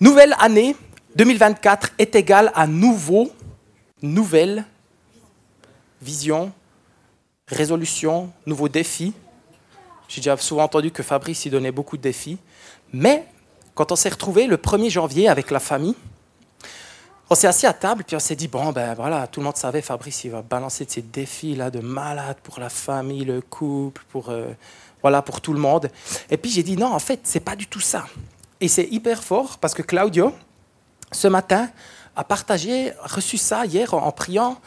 Nouvelle année 2024 est égale à nouveau, nouvelle vision, résolution, nouveaux défis. J'ai déjà souvent entendu que Fabrice y donnait beaucoup de défis. Mais quand on s'est retrouvé le 1er janvier avec la famille, on s'est assis à table, puis on s'est dit, bon, ben voilà, tout le monde savait, Fabrice, il va balancer de ces défis-là de malade pour la famille, le couple, pour, euh, voilà, pour tout le monde. Et puis j'ai dit, non, en fait, c'est pas du tout ça. Et c'est hyper fort parce que Claudio, ce matin, a partagé, reçu ça hier en priant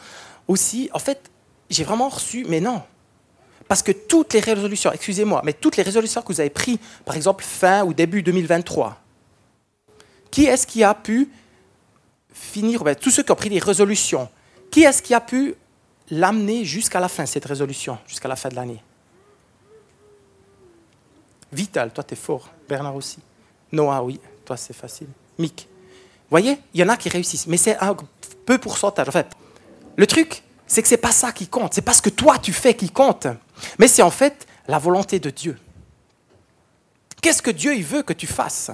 aussi. En fait, j'ai vraiment reçu, mais non. Parce que toutes les résolutions, excusez-moi, mais toutes les résolutions que vous avez prises, par exemple fin ou début 2023, qui est-ce qui a pu finir, ben, tous ceux qui ont pris des résolutions, qui est-ce qui a pu l'amener jusqu'à la fin, cette résolution, jusqu'à la fin de l'année? Vital, toi tu es fort. Bernard aussi. Noah, oui, toi c'est facile. Mick. Voyez, il y en a qui réussissent, mais c'est un peu pourcentage. En fait, le truc, c'est que ce n'est pas ça qui compte, c'est pas ce que toi tu fais qui compte, mais c'est en fait la volonté de Dieu. Qu'est-ce que Dieu il veut que tu fasses?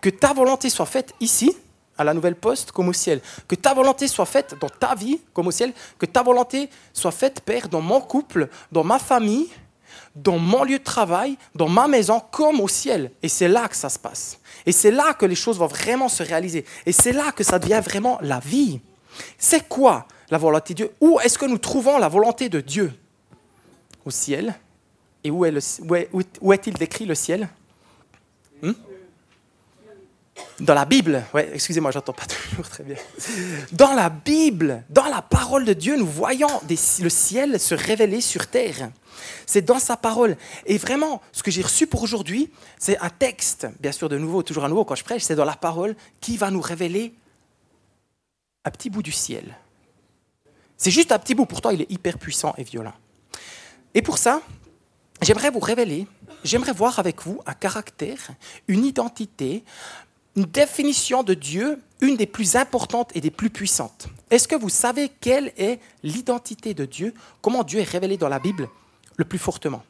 Que ta volonté soit faite ici, à la nouvelle poste comme au ciel. Que ta volonté soit faite dans ta vie comme au ciel. Que ta volonté soit faite, Père, dans mon couple, dans ma famille, dans mon lieu de travail, dans ma maison, comme au ciel. Et c'est là que ça se passe. Et c'est là que les choses vont vraiment se réaliser. Et c'est là que ça devient vraiment la vie. C'est quoi la volonté de Dieu? Où est-ce que nous trouvons la volonté de Dieu? Au ciel. Et où est-il décrit le ciel? Hmm? Dans la Bible, ouais, excusez-moi, j'entends pas toujours très bien. Dans la Bible, dans la parole de Dieu, nous voyons le ciel se révéler sur terre. C'est dans sa parole. Et vraiment, ce que j'ai reçu pour aujourd'hui, c'est un texte, bien sûr, de nouveau, toujours à nouveau quand je prêche, c'est dans la parole qui va nous révéler un petit bout du ciel. C'est juste un petit bout, pourtant il est hyper puissant et violent. Et pour ça, j'aimerais vous révéler, j'aimerais voir avec vous un caractère, une identité, une définition de Dieu, une des plus importantes et des plus puissantes. Est-ce que vous savez quelle est l'identité de Dieu? Comment Dieu est révélé dans la Bible? Le plus fortement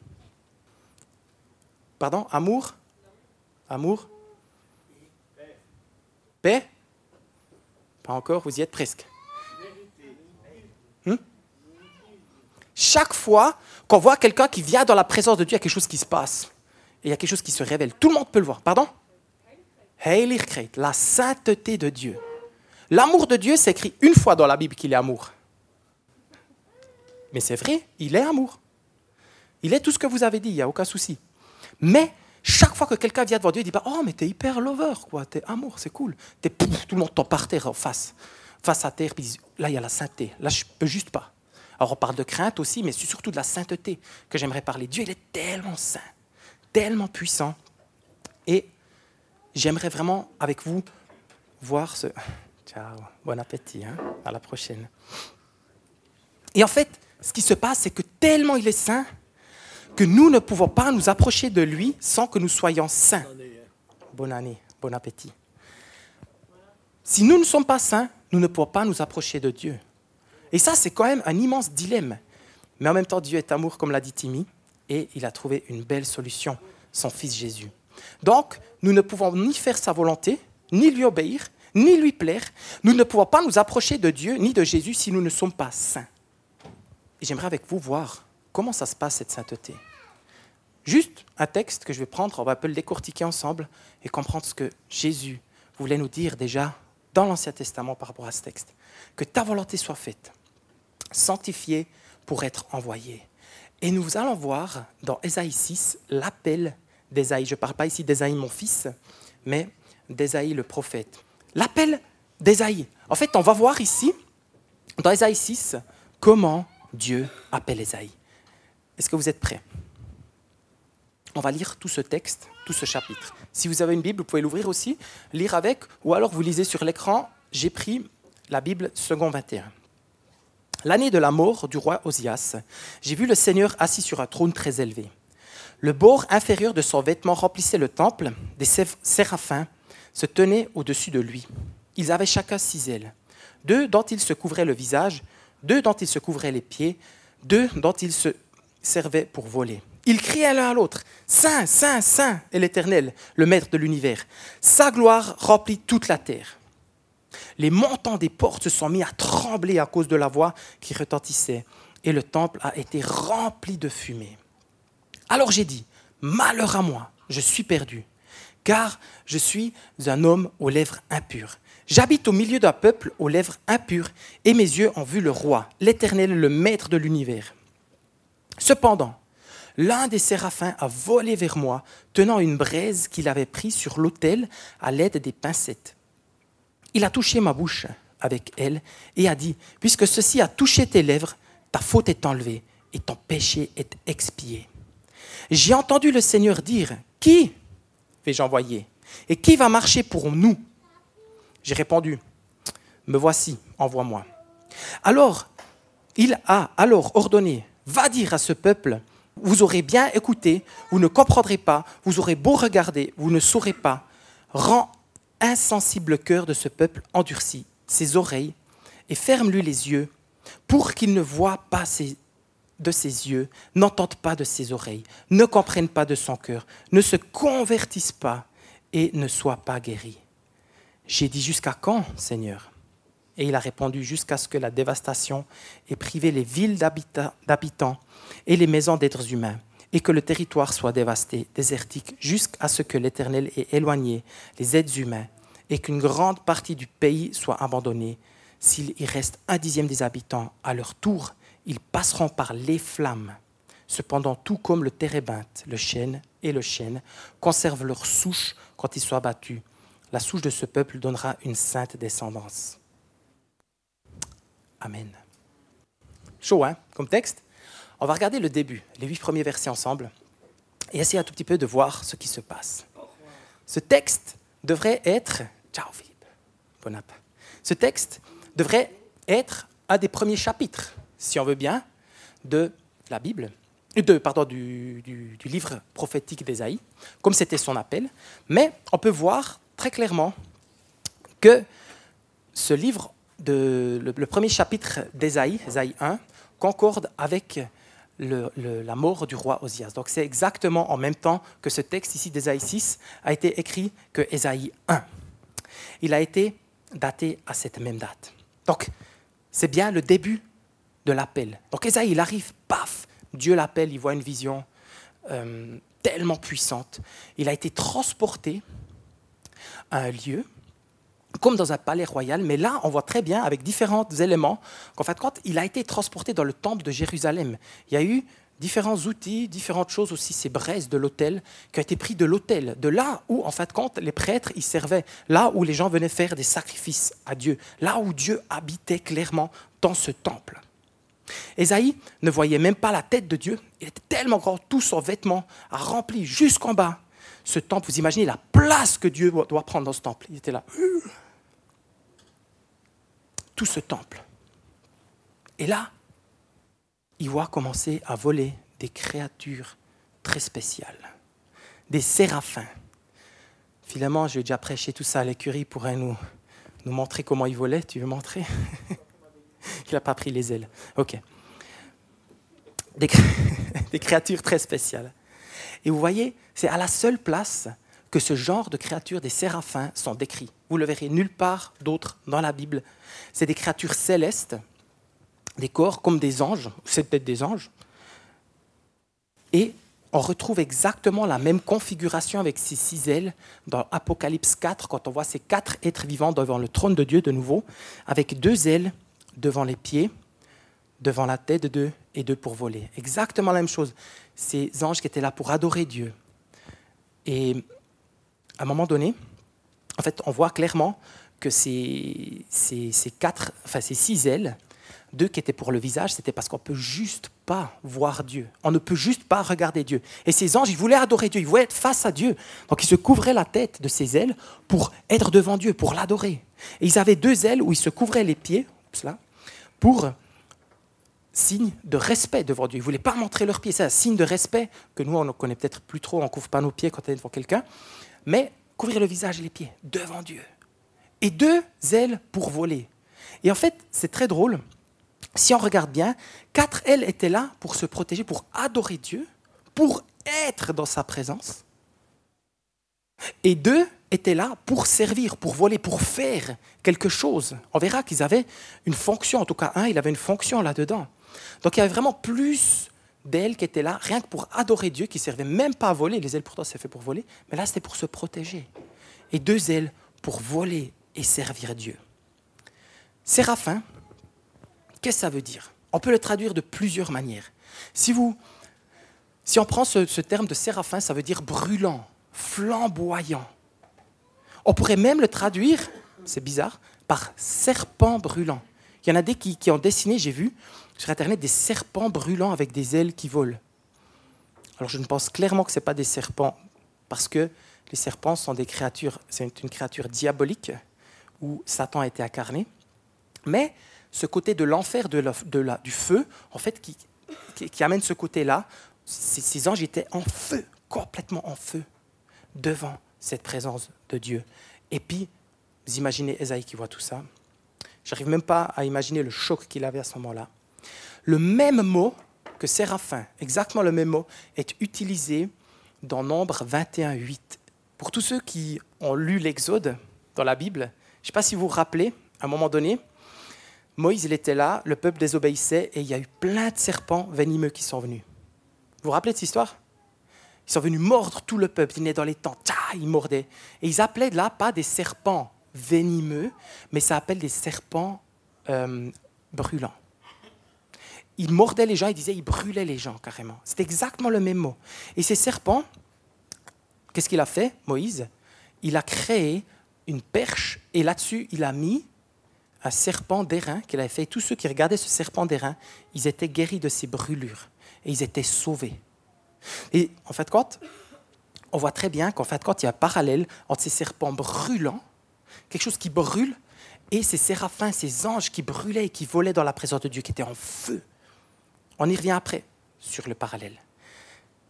Pardon Amour? Amour? Paix? Pas encore, vous y êtes presque. Hmm? Chaque fois qu'on voit quelqu'un qui vient dans la présence de Dieu, il y a quelque chose qui se passe. Et il y a quelque chose qui se révèle. Tout le monde peut le voir. Pardon? Heiligkeit, la sainteté de Dieu. L'amour de Dieu s'écrit une fois dans la Bible qu'il est amour. Mais c'est vrai, il est amour. Il est tout ce que vous avez dit, il n'y a aucun souci. Mais chaque fois que quelqu'un vient devant Dieu, il dit pas Oh, mais t'es hyper lover, quoi, t'es amour, c'est cool. Tout le monde tombe par terre en face, face à terre, puis là, il y a la sainteté. Là, je peux juste pas. Alors, on parle de crainte aussi, mais c'est surtout de la sainteté que j'aimerais parler. Dieu, il est tellement saint, tellement puissant. Et j'aimerais vraiment, avec vous, voir ce. Ciao, bon appétit, hein à la prochaine. Et en fait, ce qui se passe, c'est que tellement il est saint, que nous ne pouvons pas nous approcher de lui sans que nous soyons saints. Bonne année, bon appétit. Si nous ne sommes pas saints, nous ne pouvons pas nous approcher de Dieu. Et ça, c'est quand même un immense dilemme. Mais en même temps, Dieu est amour, comme l'a dit Timmy, et il a trouvé une belle solution, son Fils Jésus. Donc, nous ne pouvons ni faire sa volonté, ni lui obéir, ni lui plaire. Nous ne pouvons pas nous approcher de Dieu ni de Jésus si nous ne sommes pas saints. Et j'aimerais avec vous voir comment ça se passe, cette sainteté? Juste un texte que je vais prendre, on va un peu le décortiquer ensemble et comprendre ce que Jésus voulait nous dire déjà dans l'Ancien Testament par rapport à ce texte. Que ta volonté soit faite, sanctifiée pour être envoyée. Et nous allons voir dans Ésaïe 6 l'appel d'Ésaïe. Je ne parle pas ici d'Ésaïe mon fils, mais d'Ésaïe le prophète. L'appel d'Ésaïe. En fait, on va voir ici, dans Ésaïe 6, comment Dieu appelle Ésaïe. Est-ce que vous êtes prêts? On va lire tout ce texte, tout ce chapitre. Si vous avez une Bible, vous pouvez l'ouvrir aussi, lire avec, ou alors vous lisez sur l'écran. J'ai pris la Bible second 21. L'année de la mort du roi Osias, j'ai vu le Seigneur assis sur un trône très élevé le bord inférieur de son vêtement remplissait le temple. Des séraphins se tenaient au-dessus de lui. Ils avaient chacun six ailes. Deux dont ils se couvraient le visage, deux dont ils se couvraient les pieds, deux dont ils se servaient pour voler. Ils criaient l'un à l'autre, Saint, Saint, Saint est l'Éternel, le Maître de l'univers. Sa gloire remplit toute la terre. Les montants des portes se sont mis à trembler à cause de la voix qui retentissait, et le temple a été rempli de fumée. Alors j'ai dit, Malheur à moi, je suis perdu, car je suis un homme aux lèvres impures. J'habite au milieu d'un peuple aux lèvres impures, et mes yeux ont vu le roi, l'Éternel, le Maître de l'univers. Cependant, l'un des séraphins a volé vers moi, tenant une braise qu'il avait prise sur l'autel à l'aide des pincettes. Il a touché ma bouche avec elle et a dit, puisque ceci a touché tes lèvres, ta faute est enlevée et ton péché est expié. J'ai entendu le Seigneur dire, qui vais-je envoyer Et qui va marcher pour nous? J'ai répondu, me voici, envoie-moi. Alors, il a alors ordonné, va dire à ce peuple, vous aurez bien écouté, vous ne comprendrez pas, vous aurez beau regarder, vous ne saurez pas. Rends insensible cœur de ce peuple endurci ses oreilles et ferme-lui les yeux pour qu'il ne voie pas de ses yeux, n'entende pas de ses oreilles, ne comprenne pas de son cœur, ne se convertisse pas et ne soit pas guéri. J'ai dit jusqu'à quand, Seigneur? Et il a répondu jusqu'à ce que la dévastation ait privé les villes d'habitants et les maisons d'êtres humains, et que le territoire soit dévasté, désertique, jusqu'à ce que l'Éternel ait éloigné les êtres humains, et qu'une grande partie du pays soit abandonnée. S'il y reste un dixième des habitants, à leur tour, ils passeront par les flammes. Cependant, tout comme le térébinthe, le chêne et le chêne conservent leur souche quand ils soient battus, la souche de ce peuple donnera une sainte descendance. Amen. Chaud, hein, comme texte on va regarder le début, les huit premiers versets ensemble, et essayer un tout petit peu de voir ce qui se passe. Ce texte devrait être. Ciao Philippe. Bon appétit. Ce texte devrait être un des premiers chapitres, si on veut bien, de la Bible, de, pardon, du, du livre prophétique d'Ésaïe, comme c'était son appel. Mais on peut voir très clairement que ce livre, le premier chapitre d'Ésaïe, Ésaïe 1, concorde avec la mort du roi Osias. Donc c'est exactement en même temps que ce texte ici d'Ésaïe 6 a été écrit que Ésaïe 1. Il a été daté à cette même date. Donc c'est bien le début de l'appel. Donc Ésaïe, il arrive, paf, Dieu l'appelle, il voit une vision euh, tellement puissante. Il a été transporté à un lieu comme dans un palais royal, mais là, on voit très bien, avec différents éléments, qu'en fait, quand il a été transporté dans le temple de Jérusalem, il y a eu différents outils, différentes choses aussi, ces braises de l'autel, qui ont été pris de l'autel, de là où, en fait, quand les prêtres y servaient, là où les gens venaient faire des sacrifices à Dieu, là où Dieu habitait clairement dans ce temple. Ésaïe ne voyait même pas la tête de Dieu, il était tellement grand, tout son vêtement a rempli jusqu'en bas ce temple. Vous imaginez la place que Dieu doit prendre dans ce temple. Il était là ce temple. Et là, il voit commencer à voler des créatures très spéciales, des séraphins. Finalement, j'ai déjà prêché tout ça à l'écurie, pourrait nous, nous montrer comment il volait. Tu veux montrer? Il n'a pas pris les ailes. Ok. Des créatures très spéciales. Et vous voyez, c'est à la seule place que ce genre de créatures des séraphins sont décrits. Vous le verrez nulle part d'autre dans la Bible. C'est des créatures célestes, des corps comme des anges, c'est peut-être des anges. Et on retrouve exactement la même configuration avec ces six ailes dans Apocalypse 4, quand on voit ces quatre êtres vivants devant le trône de Dieu de nouveau, avec deux ailes devant les pieds, devant la tête de deux et deux pour voler. Exactement la même chose. Ces anges qui étaient là pour adorer Dieu. Et à un moment donné, en fait, on voit clairement que ces, quatre, enfin ces six ailes, deux qui étaient pour le visage, c'était parce qu'on ne peut juste pas voir Dieu. On ne peut juste pas regarder Dieu. Et ces anges, ils voulaient adorer Dieu, ils voulaient être face à Dieu. Donc ils se couvraient la tête de ces ailes pour être devant Dieu, pour l'adorer. Et ils avaient deux ailes où ils se couvraient les pieds, là, pour signe de respect devant Dieu. Ils ne voulaient pas montrer leurs pieds. C'est un signe de respect que nous, on ne connaît peut-être plus trop, on ne couvre pas nos pieds quand on est devant quelqu'un mais couvrir le visage et les pieds devant Dieu. Et deux ailes pour voler. Et en fait, c'est très drôle. Si on regarde bien, quatre ailes étaient là pour se protéger, pour adorer Dieu, pour être dans sa présence. Et deux étaient là pour servir, pour voler, pour faire quelque chose. On verra qu'ils avaient une fonction, en tout cas un, il avait une fonction là-dedans. Donc il y avait vraiment plus d'ailes qui étaient là, rien que pour adorer Dieu, qui ne servaient même pas à voler. Les ailes pourtant c'est fait pour voler, mais là c'était pour se protéger. Et deux ailes pour voler et servir Dieu. Séraphin, qu'est-ce que ça veut dire? On peut le traduire de plusieurs manières. Si, vous, si on prend ce, terme de séraphin, ça veut dire brûlant, flamboyant. On pourrait même le traduire, c'est bizarre, par serpent brûlant. Il y en a des qui ont dessiné, j'ai vu sur Internet, des serpents brûlants avec des ailes qui volent. Alors je ne pense clairement que ce n'est pas des serpents, parce que les serpents sont des créatures, c'est une créature diabolique, où Satan a été incarné. Mais ce côté de l'enfer, du feu, en fait, qui, amène ce côté-là, ces, ces anges étaient en feu, complètement en feu, devant cette présence de Dieu. Et puis, vous imaginez Esaïe qui voit tout ça. J'arrive même pas à imaginer le choc qu'il avait à ce moment-là. Le même mot que séraphin, exactement le même mot, est utilisé dans Nombre 21.8. Pour tous ceux qui ont lu l'Exode dans la Bible, je ne sais pas si vous vous rappelez, à un moment donné, Moïse était là, le peuple désobéissait et il y a eu plein de serpents venimeux qui sont venus. Vous vous rappelez de cette histoire? Ils sont venus mordre tout le peuple, ils venaient dans les tentes, ils mordaient. Et ils appelaient là pas des serpents venimeux, mais ça appelle des serpents euh, brûlants. Ils mordaient les gens, ils disaient, ils brûlaient les gens carrément. C'est exactement le même mot. Et ces serpents, qu'est-ce qu'il a fait, Moïse? Il a créé une perche et là-dessus, il a mis un serpent d'airain qu'il avait fait. Tous ceux qui regardaient ce serpent d'airain, ils étaient guéris de ces brûlures et ils étaient sauvés. Et en fait, quand on voit très bien qu'en fait, quand il y a un parallèle entre ces serpents brûlants, quelque chose qui brûle, et ces séraphins, ces anges qui brûlaient et qui volaient dans la présence de Dieu, qui étaient en feu. On y revient après sur le parallèle.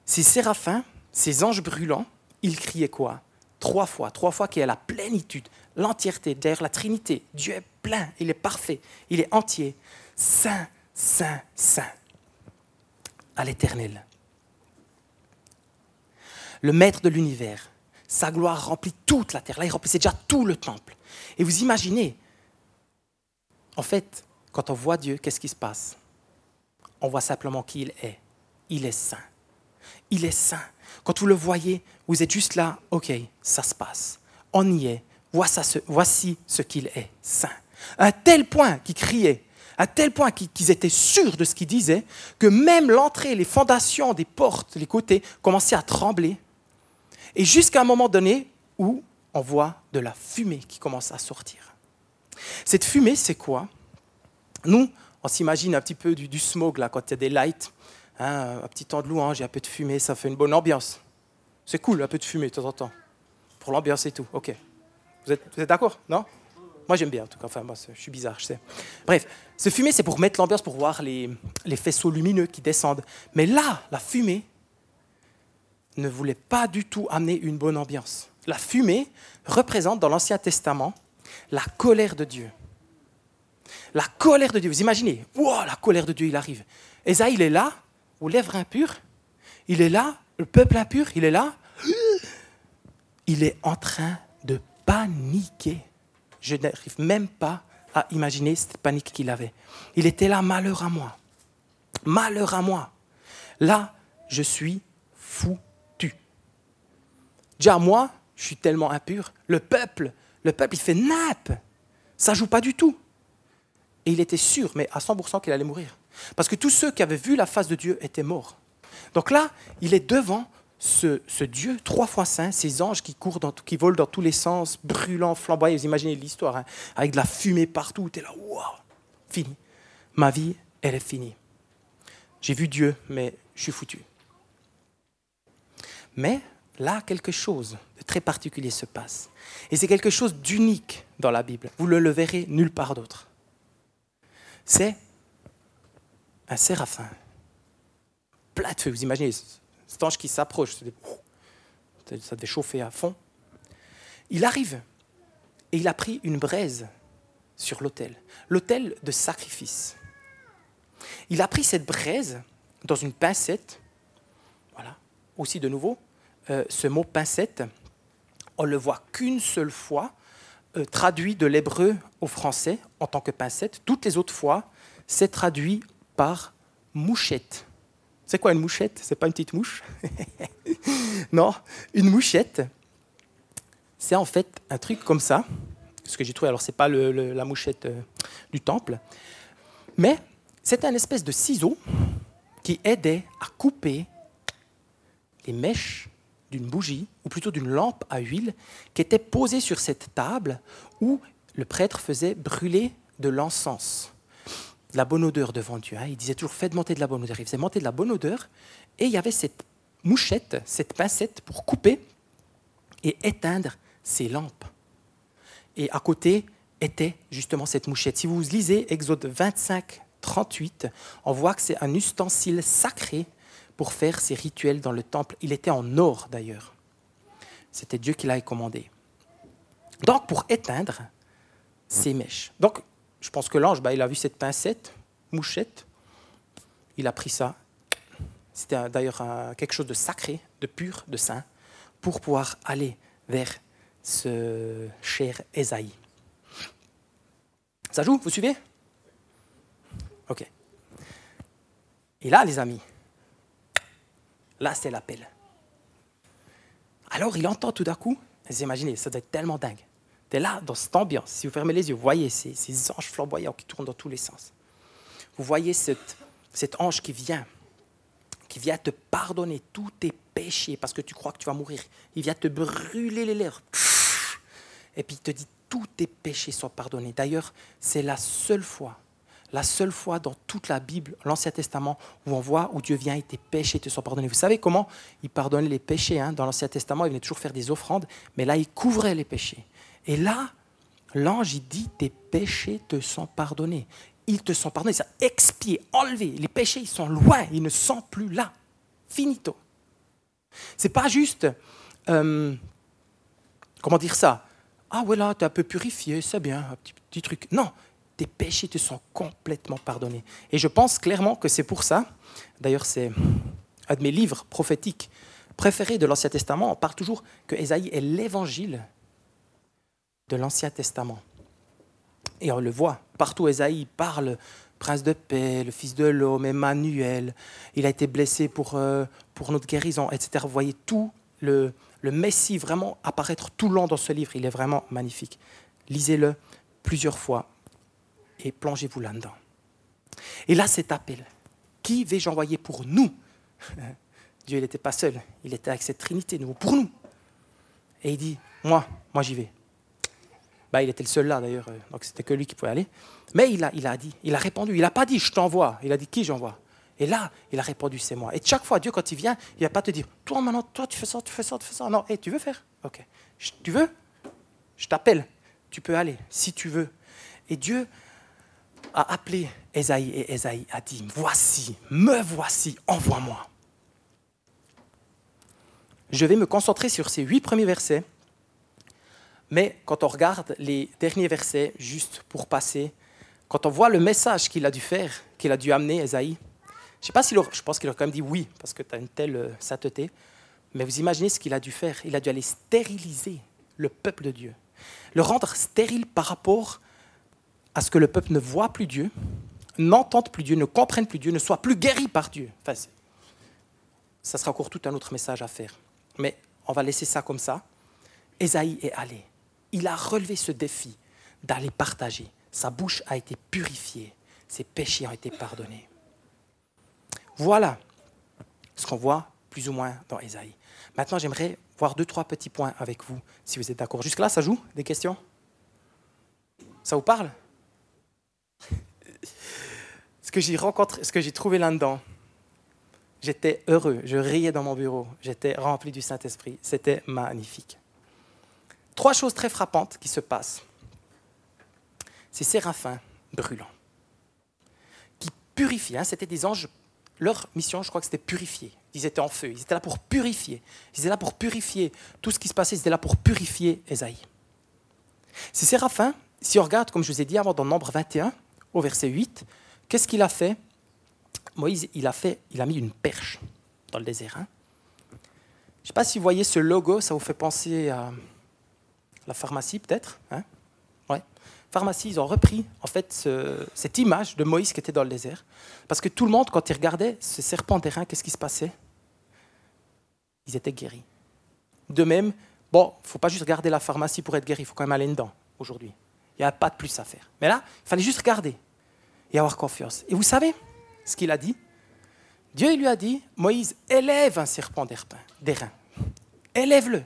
Ces séraphins, ces anges brûlants, ils criaient quoi? Trois fois, trois fois qu'il y a la plénitude, l'entièreté, derrière la Trinité. Dieu est plein, il est parfait, il est entier. Saint, saint, saint. À l'éternel. Le maître de l'univers, sa gloire remplit toute la terre. Là, il remplissait déjà tout le temple. Et vous imaginez, en fait, quand on voit Dieu, qu'est-ce qui se passe? On voit simplement qui il est. Il est saint. Il est saint. Quand vous le voyez, vous êtes juste là, ok, ça se passe. On y est. Voici ce qu'il est, saint. À tel point qu'ils criaient, à tel point qu'ils étaient sûrs de ce qu'ils disaient, que même l'entrée, les fondations des portes, les côtés, commençaient à trembler. Et jusqu'à un moment donné où on voit de la fumée qui commence à sortir. Cette fumée, c'est quoi? Nous, on s'imagine un petit peu du, smoke, là, quand il y a des lights. Hein, un petit temps de louange, a un peu de fumée, ça fait une bonne ambiance. C'est cool, un peu de fumée de temps en temps. Pour l'ambiance et tout, ok. Vous êtes, d'accord Non? Moi j'aime bien en tout cas, enfin moi je suis bizarre, je sais. Bref, ce fumée c'est pour mettre l'ambiance, pour voir les, les faisceaux lumineux qui descendent. Mais là, la fumée ne voulait pas du tout amener une bonne ambiance. La fumée représente dans l'Ancien Testament la colère de Dieu. La colère de Dieu. Vous imaginez, wow, la colère de Dieu, il arrive. Esaïe, est là, aux lèvres impures. Il est là, le peuple impur, il est là. Il est en train de paniquer. Je n'arrive même pas à imaginer cette panique qu'il avait. Il était là, malheur à moi. Malheur à moi. Là, je suis foutu. Déjà, moi, je suis tellement impur. Le peuple, le peuple, il fait nappe. Ça joue pas du tout. Et il était sûr, mais à 100% qu'il allait mourir. Parce que tous ceux qui avaient vu la face de Dieu étaient morts. Donc là, il est devant ce, Dieu trois fois saint, ces anges qui courent, qui volent dans tous les sens, brûlants, flamboyants. Vous imaginez l'histoire, hein, avec de la fumée partout. Tu es là, waouh, fini. Ma vie, elle est finie. J'ai vu Dieu, mais je suis foutu. Mais là, quelque chose de très particulier se passe. Et c'est quelque chose d'unique dans la Bible. Vous ne le verrez nulle part d'autre. C'est un séraphin. Plein de feu. Vous imaginez cet ange qui s'approche. Ça devait chauffer à fond. Il arrive et il a pris une braise sur l'autel, l'autel de sacrifice. Il a pris cette braise dans une pincette, voilà, aussi de nouveau, euh, ce mot pincette, on le voit qu'une seule fois, euh, traduit de l'hébreu au français en tant que pincette. Toutes les autres fois, c'est traduit par mouchette. C'est quoi une mouchette? C'est pas une petite mouche? Non, une mouchette, c'est en fait un truc comme ça. Ce que j'ai trouvé, alors c'est pas la mouchette euh, du temple, mais c'est un espèce de ciseau qui aidait à couper les mèches d'une bougie, ou plutôt d'une lampe à huile, qui était posée sur cette table où le prêtre faisait brûler de l'encens, de la bonne odeur devant Dieu. Hein. Il disait toujours faites monter de la bonne odeur. Il faisait monter de la bonne odeur, et il y avait cette mouchette, cette pincette pour couper et éteindre ces lampes. Et à côté était justement cette mouchette. Si vous lisez Exode 25, 38, on voit que c'est un ustensile sacré pour faire ses rituels dans le temple. Il était en or d'ailleurs. C'était Dieu qui l'a commandé. Donc pour éteindre ces mèches. Donc je pense que l'ange, bah, il a vu cette pincette, mouchette, il a pris ça. C'était d'ailleurs quelque chose de sacré, de pur, de saint, pour pouvoir aller vers ce cher Esaïe. Ça joue Vous suivez? Ok. Et là, les amis, là, c'est l'appel. Alors, il entend tout d'un coup, vous imaginez, ça doit être tellement dingue. Tu es là, dans cette ambiance. Si vous fermez les yeux, vous voyez ces, ces anges flamboyants qui tournent dans tous les sens. Vous voyez cet ange qui vient, qui vient te pardonner tous tes péchés parce que tu crois que tu vas mourir. Il vient te brûler les lèvres. Et puis il te dit, tous tes péchés sont pardonnés. D'ailleurs, c'est la seule fois la seule fois dans toute la Bible, l'Ancien Testament, où on voit où Dieu vient et tes péchés te sont pardonnés. Vous savez comment il pardonnait les péchés hein? Dans l'Ancien Testament, il venait toujours faire des offrandes, mais là, il couvrait les péchés. Et là, l'ange, il dit, tes péchés te sont pardonnés. Ils te sont pardonnés, ça expié, enlevé. Les péchés, ils sont loin, ils ne sont plus là. Finito. C'est pas juste, euh, comment dire ça? Ah voilà, tu es un peu purifié, c'est bien, un petit truc. Non, tes péchés te sont complètement pardonnés. Et je pense clairement que c'est pour ça, d'ailleurs c'est un de mes livres prophétiques préférés de l'Ancien Testament, on parle toujours que Ésaïe est l'évangile de l'Ancien Testament. Et on le voit, partout Ésaïe parle prince de paix, le fils de l'homme, Emmanuel, il a été blessé pour, euh, pour notre guérison, etc. Vous voyez tout le, le Messie vraiment apparaître tout le long dans ce livre, il est vraiment magnifique. Lisez-le plusieurs fois et plongez-vous là-dedans. Et là, cet appel. Qui vais-je envoyer pour nous Dieu n'était pas seul, il était avec cette Trinité, nous, pour nous. Et il dit, moi, moi j'y vais. Bah, il était le seul là d'ailleurs, euh, donc c'était que lui qui pouvait aller. Mais il a, il a dit, il a répondu, il n'a pas dit je t'envoie, il a dit qui j'envoie? Et là, il a répondu c'est moi. Et chaque fois, Dieu, quand il vient, il ne va pas te dire, toi maintenant, toi tu fais ça, tu fais ça, tu fais ça. Non, et tu veux faire? Ok. Tu veux? Je t'appelle. Tu peux aller, si tu veux. Et Dieu, a appelé Esaïe et Esaïe a dit, voici, me voici, envoie-moi. Je vais me concentrer sur ces huit premiers versets, mais quand on regarde les derniers versets, juste pour passer, quand on voit le message qu'il a dû faire, qu'il a dû amener, Esaïe, je sais pas si je pense qu'il a quand même dit oui, parce que tu as une telle euh, sainteté, mais vous imaginez ce qu'il a dû faire. Il a dû aller stériliser le peuple de Dieu, le rendre stérile par rapport à ce que le peuple ne voit plus Dieu, n'entende plus Dieu, ne comprenne plus Dieu, ne soit plus guéri par Dieu. Enfin, ça sera encore tout un autre message à faire. Mais on va laisser ça comme ça. Ésaïe est allé. Il a relevé ce défi d'aller partager. Sa bouche a été purifiée. Ses péchés ont été pardonnés. Voilà ce qu'on voit plus ou moins dans Ésaïe. Maintenant, j'aimerais voir deux, trois petits points avec vous, si vous êtes d'accord. Jusque-là, ça joue Des questions? Ça vous parle? Ce que j'ai rencontré, ce que j'ai trouvé là-dedans, j'étais heureux, je riais dans mon bureau, j'étais rempli du Saint-Esprit, c'était magnifique. Trois choses très frappantes qui se passent. Ces séraphins brûlants, qui purifient, hein, c'était des anges, leur mission, je crois que c'était purifier. Ils étaient en feu, ils étaient là pour purifier. Ils étaient là pour purifier tout ce qui se passait, ils étaient là pour purifier Esaïe. Ces séraphins, si on regarde, comme je vous ai dit avant, dans Nombre 21, au verset 8, Qu'est-ce qu'il a fait? Moïse, il a, fait, il a mis une perche dans le désert. Hein. Je ne sais pas si vous voyez ce logo, ça vous fait penser à la pharmacie peut-être hein? Ouais. Pharmacie, ils ont repris en fait cette image de Moïse qui était dans le désert. Parce que tout le monde, quand il regardait ce serpent d'airain, qu'est-ce qui se passait? Ils étaient guéris. De même, bon, il ne faut pas juste regarder la pharmacie pour être guéri, il faut quand même aller dedans aujourd'hui. Il n'y a pas de plus à faire. Mais là, il fallait juste regarder et avoir confiance. Et vous savez ce qu'il a dit? Dieu lui a dit, Moïse, élève un serpent d'airain. Élève-le.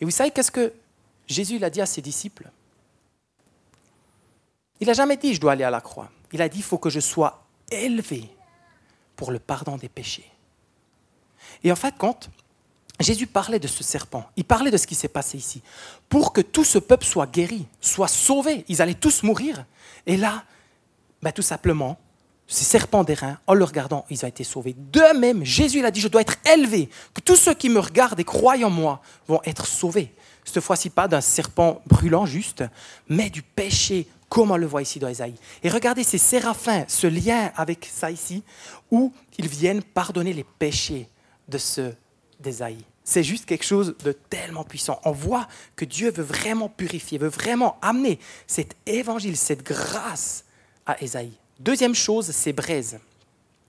Et vous savez qu'est-ce que Jésus l'a dit à ses disciples? Il n'a jamais dit, je dois aller à la croix. Il a dit, il faut que je sois élevé pour le pardon des péchés. Et en fait, quand Jésus parlait de ce serpent, il parlait de ce qui s'est passé ici, pour que tout ce peuple soit guéri, soit sauvé. Ils allaient tous mourir. Et là, ben, tout simplement, ces serpents d'airain, en le regardant, ils ont été sauvés. De même, Jésus a dit, je dois être élevé, que tous ceux qui me regardent et croient en moi vont être sauvés. Cette fois-ci, pas d'un serpent brûlant juste, mais du péché, comme on le voit ici dans Isaïe. Et regardez ces séraphins, ce lien avec ça ici, où ils viennent pardonner les péchés de ceux d'Isaïe. C'est juste quelque chose de tellement puissant. On voit que Dieu veut vraiment purifier, veut vraiment amener cet évangile, cette grâce à Isaïe. Deuxième chose, c'est braise.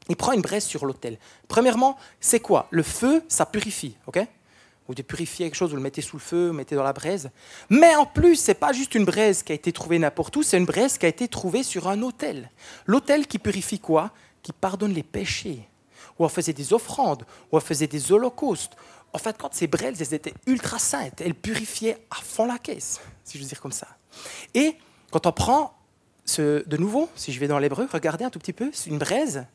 Il prend une braise sur l'autel. Premièrement, c'est quoi? Le feu, ça purifie, ok? Vous devez purifier quelque chose, vous le mettez sous le feu, vous le mettez dans la braise. Mais en plus, c'est pas juste une braise qui a été trouvée n'importe où, c'est une braise qui a été trouvée sur un autel. L'autel qui purifie quoi? Qui pardonne les péchés. Où on faisait des offrandes, où on faisait des holocaustes. En fait, quand ces braises, elles étaient ultra saintes, elles purifiaient à fond la caisse, si je veux dire comme ça. Et quand on prend de nouveau, si je vais dans l'hébreu, regardez un tout petit peu, c'est une braise.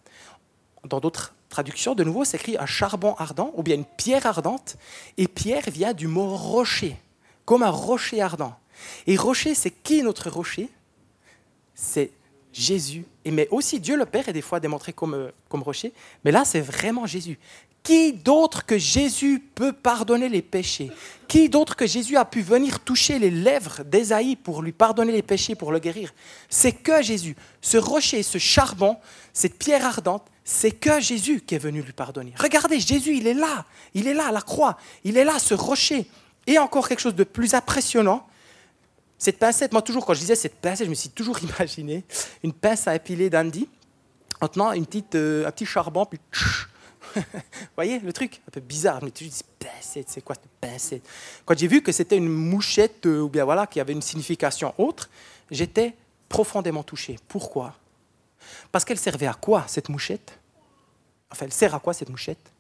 Dans d'autres traductions, de nouveau, c'est écrit un charbon ardent ou bien une pierre ardente. Et pierre vient du mot rocher, comme un rocher ardent. Et rocher, c'est qui notre rocher? C'est Jésus. Et mais aussi Dieu le Père est des fois démontré comme, euh, comme rocher. Mais là, c'est vraiment Jésus. Qui d'autre que Jésus peut pardonner les péchés? Qui d'autre que Jésus a pu venir toucher les lèvres d'Ésaïe pour lui pardonner les péchés, pour le guérir? C'est que Jésus. Ce rocher, ce charbon, cette pierre ardente, c'est que Jésus qui est venu lui pardonner. Regardez, Jésus, il est là. Il est là à la croix. Il est là, ce rocher. Et encore quelque chose de plus impressionnant, cette pincette, moi toujours quand je disais cette pincette, je me suis toujours imaginé une pince à épiler d'Andy, en tenant une petite, euh, un petit charbon, puis vous voyez le truc Un peu bizarre, mais tu dis pincette, c'est quoi cette pincette Quand j'ai vu que c'était une mouchette, euh, ou bien qui avait une signification autre, j'étais profondément touché. Pourquoi? Parce qu'elle servait à quoi cette mouchette? Enfin, elle sert à quoi cette mouchette?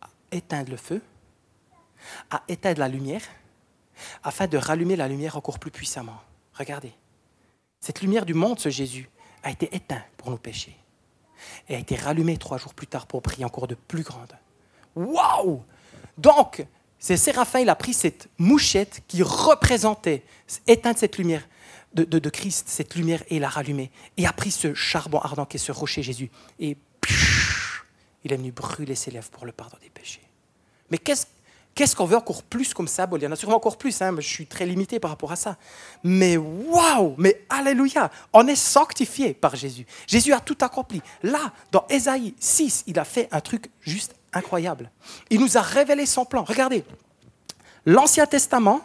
À éteindre le feu, à éteindre la lumière, afin de rallumer la lumière encore plus puissamment. Regardez, cette lumière du monde, ce Jésus, a été éteint pour nos péchés et a été rallumé trois jours plus tard pour prier encore de plus grande. Waouh Donc, c'est Séraphin, il a pris cette mouchette qui représentait, éteinte cette lumière de, de, Christ, cette lumière, et l'a rallumée. Et a pris ce charbon ardent qui est ce rocher Jésus. Et il est venu brûler ses lèvres pour le pardon des péchés. Mais qu'est-ce Qu'est-ce qu'on veut encore plus comme ça Il y en a sûrement encore plus, hein, je suis très limité par rapport à ça. Mais waouh Mais alléluia On est sanctifié par Jésus. Jésus a tout accompli. Là, dans Ésaïe 6, il a fait un truc juste incroyable. Il nous a révélé son plan. Regardez, l'Ancien Testament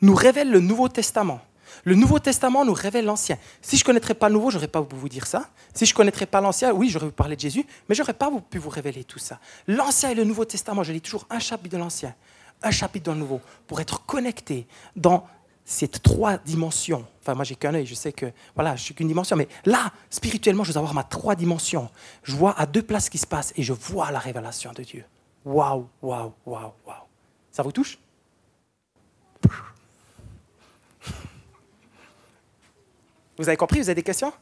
nous révèle le Nouveau Testament. Le Nouveau Testament nous révèle l'Ancien. Si je ne connaîtrais pas le Nouveau, je n'aurais pas pu vous dire ça. Si je ne connaîtrais pas l'Ancien, oui, j'aurais pu parler de Jésus, mais je n'aurais pas pu vous révéler tout ça. L'Ancien et le Nouveau Testament, je lis toujours un chapitre de l'Ancien, un chapitre dans le Nouveau, pour être connecté dans ces trois dimensions. Enfin, moi, j'ai qu'un œil, je sais que, voilà, je suis qu'une dimension, mais là, spirituellement, je veux avoir ma trois dimensions. Je vois à deux places ce qui se passe et je vois la révélation de Dieu. Waouh, waouh, waouh, waouh. Ça vous touche? Vous avez compris Vous avez des questions?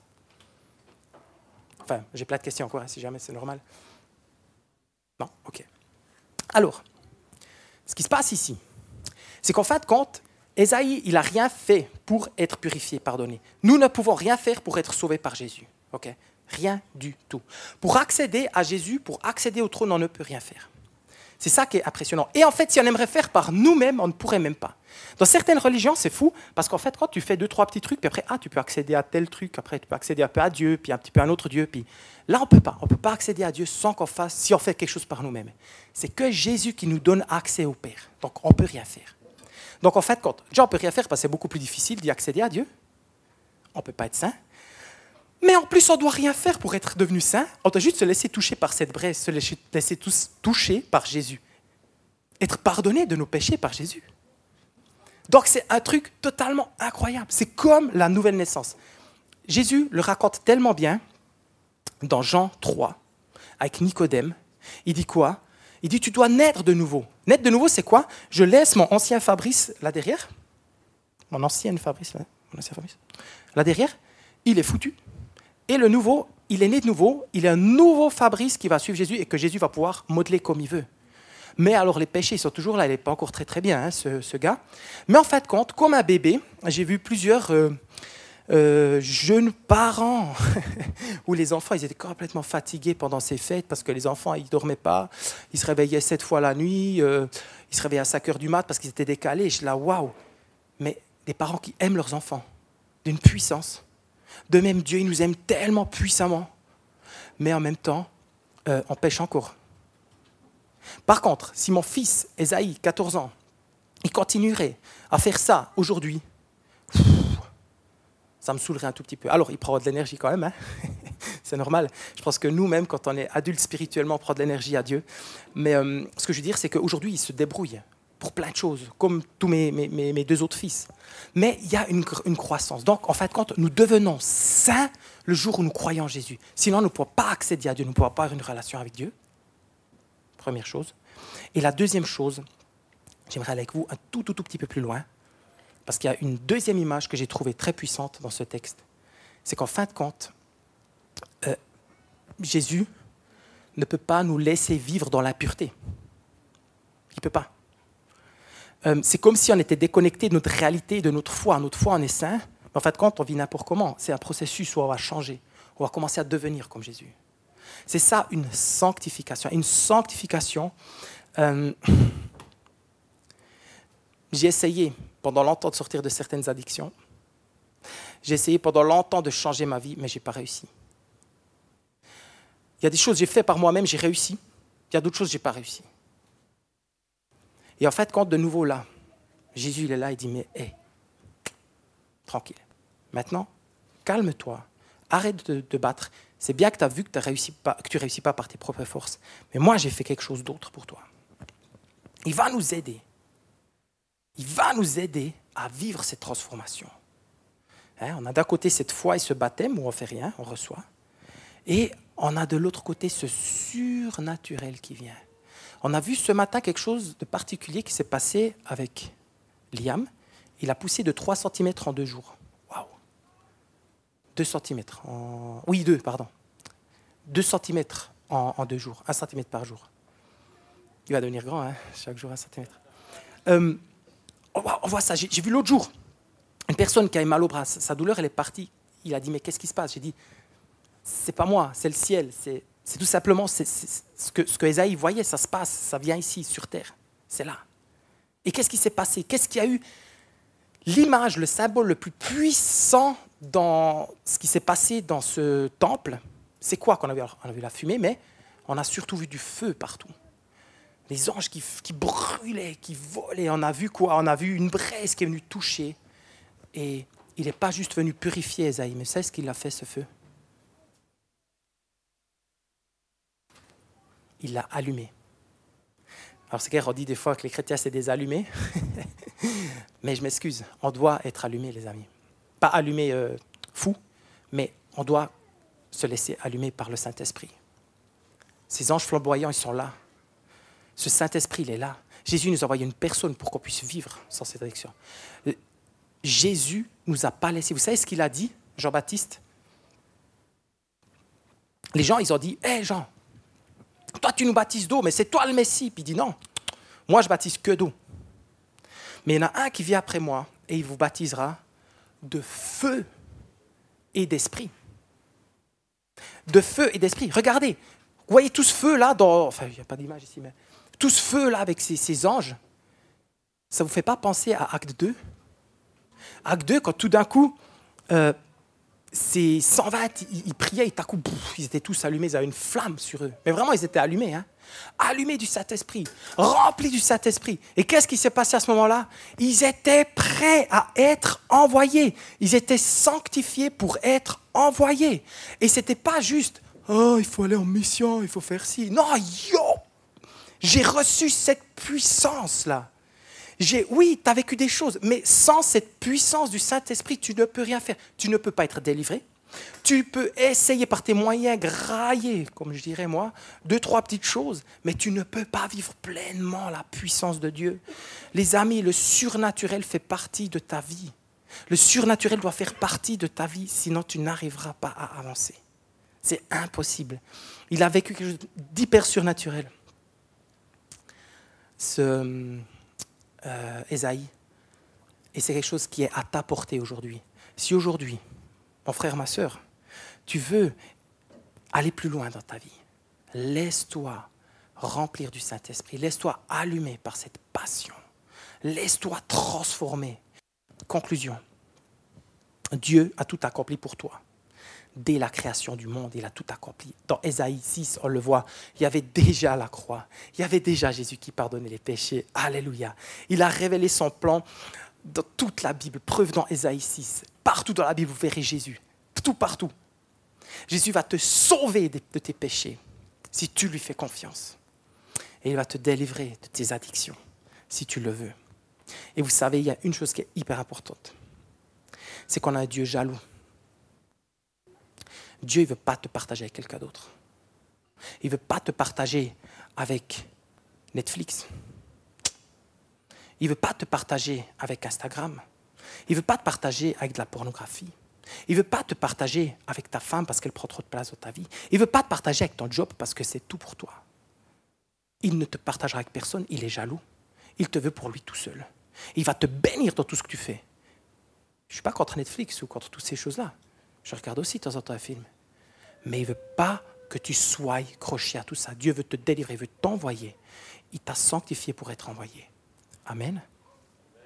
Enfin, j'ai plein de questions, quoi, si jamais c'est normal. Non? Ok. Alors, ce qui se passe ici, c'est qu'en fin de compte, Esaïe, il n'a rien fait pour être purifié, pardonné. Nous ne pouvons rien faire pour être sauvés par Jésus. Ok? Rien du tout. Pour accéder à Jésus, pour accéder au trône, on ne peut rien faire. C'est ça qui est impressionnant. Et en fait, si on aimerait faire par nous-mêmes, on ne pourrait même pas. Dans certaines religions, c'est fou, parce qu'en fait, quand tu fais deux, trois petits trucs, puis après, ah, tu peux accéder à tel truc, après, tu peux accéder un peu à Dieu, puis un petit peu à un autre Dieu, puis là, on ne peut pas. On ne peut pas accéder à Dieu sans qu'on fasse, si on fait quelque chose par nous-mêmes. C'est que Jésus qui nous donne accès au Père. Donc, on ne peut rien faire. Donc, en fait, quand, déjà, on ne peut rien faire parce que c'est beaucoup plus difficile d'y accéder à Dieu. On ne peut pas être saint. Mais en plus, on ne doit rien faire pour être devenu saint. On doit juste se laisser toucher par cette braise, se laisser toucher par Jésus. Être pardonné de nos péchés par Jésus. Donc c'est un truc totalement incroyable. C'est comme la nouvelle naissance. Jésus le raconte tellement bien dans Jean 3 avec Nicodème. Il dit quoi? Il dit tu dois naître de nouveau. Naître de nouveau, c'est quoi? Je laisse mon ancien Fabrice là derrière. Mon ancien Fabrice là, mon ancien Fabrice. Là derrière, il est foutu. Et le nouveau, il est né de nouveau, il est un nouveau Fabrice qui va suivre Jésus et que Jésus va pouvoir modeler comme il veut. Mais alors les péchés sont toujours là, il n'est pas encore très très bien, hein, ce, gars. Mais en fait, compte, comme un bébé, j'ai vu plusieurs euh, euh, jeunes parents où les enfants ils étaient complètement fatigués pendant ces fêtes parce que les enfants ils dormaient pas, ils se réveillaient sept fois la nuit, euh, ils se réveillaient à 5 heures du mat parce qu'ils étaient décalés. je suis là, waouh Mais des parents qui aiment leurs enfants, d'une puissance. De même, Dieu, il nous aime tellement puissamment, mais en même temps, euh, on pêche encore. Par contre, si mon fils, Esaïe, 14 ans, il continuerait à faire ça aujourd'hui, ça me saoulerait un tout petit peu. Alors, il prend de l'énergie quand même, hein c'est normal. Je pense que nous-mêmes, quand on est adulte spirituellement, on prend de l'énergie à Dieu. Mais euh, ce que je veux dire, c'est qu'aujourd'hui, il se débrouille pour plein de choses, comme tous mes, deux autres fils. Mais il y a une, croissance. Donc, en fait, quand nous devenons saints le jour où nous croyons en Jésus, sinon nous ne pouvons pas accéder à Dieu, nous ne pouvons pas avoir une relation avec Dieu. Première chose. Et la deuxième chose, j'aimerais aller avec vous un tout, tout, tout petit peu plus loin, parce qu'il y a une deuxième image que j'ai trouvée très puissante dans ce texte. C'est qu'en fin de compte, euh, Jésus ne peut pas nous laisser vivre dans l'impureté. Il ne peut pas. Euh, c'est comme si on était déconnecté de notre réalité, de notre foi. Notre foi, on est saint, mais en fait, quand on vit n'importe comment, c'est un processus où on va changer, on va commencer à devenir comme Jésus. C'est ça une sanctification. Une sanctification, euh, j'ai essayé pendant longtemps de sortir de certaines addictions. J'ai essayé pendant longtemps de changer ma vie, mais je n'ai pas réussi. Il y a des choses que j'ai fait par moi-même, j'ai réussi. Il y a d'autres choses que je n'ai pas réussi. Et en fait, quand de nouveau là, Jésus il est là, il dit, mais hé, tranquille. Maintenant, calme-toi, arrête de te battre. C'est bien que tu as vu que, que tu ne réussis pas par tes propres forces. Mais moi, j'ai fait quelque chose d'autre pour toi. Il va nous aider. Il va nous aider à vivre cette transformation. Hein, on a d'un côté cette foi et ce baptême où on ne fait rien, on reçoit. Et on a de l'autre côté ce surnaturel qui vient. On a vu ce matin quelque chose de particulier qui s'est passé avec Liam. Il a poussé de 3 cm en deux jours. Waouh 2 cm. En... Oui, 2, pardon. 2 cm en, deux jours. 1 cm par jour. Il va devenir grand, hein, chaque jour 1 cm. Euh, on, voit, ça. J'ai vu l'autre jour une personne qui avait mal au bras. Sa douleur, elle est partie. Il a dit Mais qu'est-ce qui se passe? J'ai dit C'est pas moi, c'est le ciel. C'est tout simplement ce que, ce Esaïe voyait, ça se passe, ça vient ici, sur terre. C'est là. Et qu'est-ce qui s'est passé? Qu'est-ce qui a eu l'image, le symbole le plus puissant dans ce qui s'est passé dans ce temple? C'est quoi qu'on a vu? On a vu la fumée, mais on a surtout vu du feu partout. Les anges qui, qui brûlaient, qui volaient. On a vu quoi? On a vu une braise qui est venue toucher. Et il n'est pas juste venu purifier Esaïe, mais c'est ce qu'il a fait, ce feu il l'a allumé. Alors c'est qu'on dit des fois que les chrétiens, c'est des allumés. mais je m'excuse, on doit être allumé, les amis. Pas allumé euh, fou, mais on doit se laisser allumer par le Saint-Esprit. Ces anges flamboyants, ils sont là. Ce Saint-Esprit, il est là. Jésus nous a envoyé une personne pour qu'on puisse vivre sans cette addiction. Euh, Jésus nous a pas laissé. Vous savez ce qu'il a dit, Jean-Baptiste? Les gens, ils ont dit Hé Jean, toi, tu nous baptises d'eau, mais c'est toi le Messie. Puis il dit non, moi, je baptise que d'eau. Mais il y en a un qui vient après moi et il vous baptisera de feu et d'esprit. De feu et d'esprit. Regardez, vous voyez tout ce feu là, dans, enfin, il n'y a pas d'image ici, mais tout ce feu-là avec ces, anges, ça ne vous fait pas penser à Acte 2 Acte 2, quand tout d'un coup, euh, ces 120, ils, priaient, et tout coup, ils étaient tous allumés, ils avaient une flamme sur eux. Mais vraiment, ils étaient allumés, hein allumés du Saint-Esprit, remplis du Saint-Esprit. Et qu'est-ce qui s'est passé à ce moment-là? Ils étaient prêts à être envoyés. Ils étaient sanctifiés pour être envoyés. Et ce n'était pas juste, oh, il faut aller en mission, il faut faire ci. Non, yo J'ai reçu cette puissance-là. J'ai, oui, tu as vécu des choses, mais sans cette puissance du Saint-Esprit, tu ne peux rien faire. Tu ne peux pas être délivré. Tu peux essayer par tes moyens grailler, comme je dirais moi, deux, trois petites choses, mais tu ne peux pas vivre pleinement la puissance de Dieu. Les amis, le surnaturel fait partie de ta vie. Le surnaturel doit faire partie de ta vie, sinon tu n'arriveras pas à avancer. C'est impossible. Il a vécu quelque chose d'hyper surnaturel. Ce, euh, Esaïe. Et c'est quelque chose qui est à ta portée aujourd'hui. Si aujourd'hui, mon frère, ma soeur, tu veux aller plus loin dans ta vie, laisse-toi remplir du Saint-Esprit, laisse-toi allumer par cette passion, laisse-toi transformer. Conclusion, Dieu a tout accompli pour toi. Dès la création du monde, il a tout accompli. Dans Ésaïe 6, on le voit, il y avait déjà la croix. Il y avait déjà Jésus qui pardonnait les péchés. Alléluia. Il a révélé son plan dans toute la Bible. Preuve dans Ésaïe 6. Partout dans la Bible, vous verrez Jésus. Tout partout. Jésus va te sauver de tes péchés si tu lui fais confiance. Et il va te délivrer de tes addictions si tu le veux. Et vous savez, il y a une chose qui est hyper importante. C'est qu'on a un Dieu jaloux. Dieu ne veut pas te partager avec quelqu'un d'autre. Il ne veut pas te partager avec Netflix. Il ne veut pas te partager avec Instagram. Il ne veut pas te partager avec de la pornographie. Il ne veut pas te partager avec ta femme parce qu'elle prend trop de place dans ta vie. Il ne veut pas te partager avec ton job parce que c'est tout pour toi. Il ne te partagera avec personne, il est jaloux. Il te veut pour lui tout seul. Il va te bénir dans tout ce que tu fais. Je ne suis pas contre Netflix ou contre toutes ces choses-là. Je regarde aussi de temps en temps un film. Mais il ne veut pas que tu sois croché à tout ça. Dieu veut te délivrer, il veut t'envoyer. Il t'a sanctifié pour être envoyé. Amen.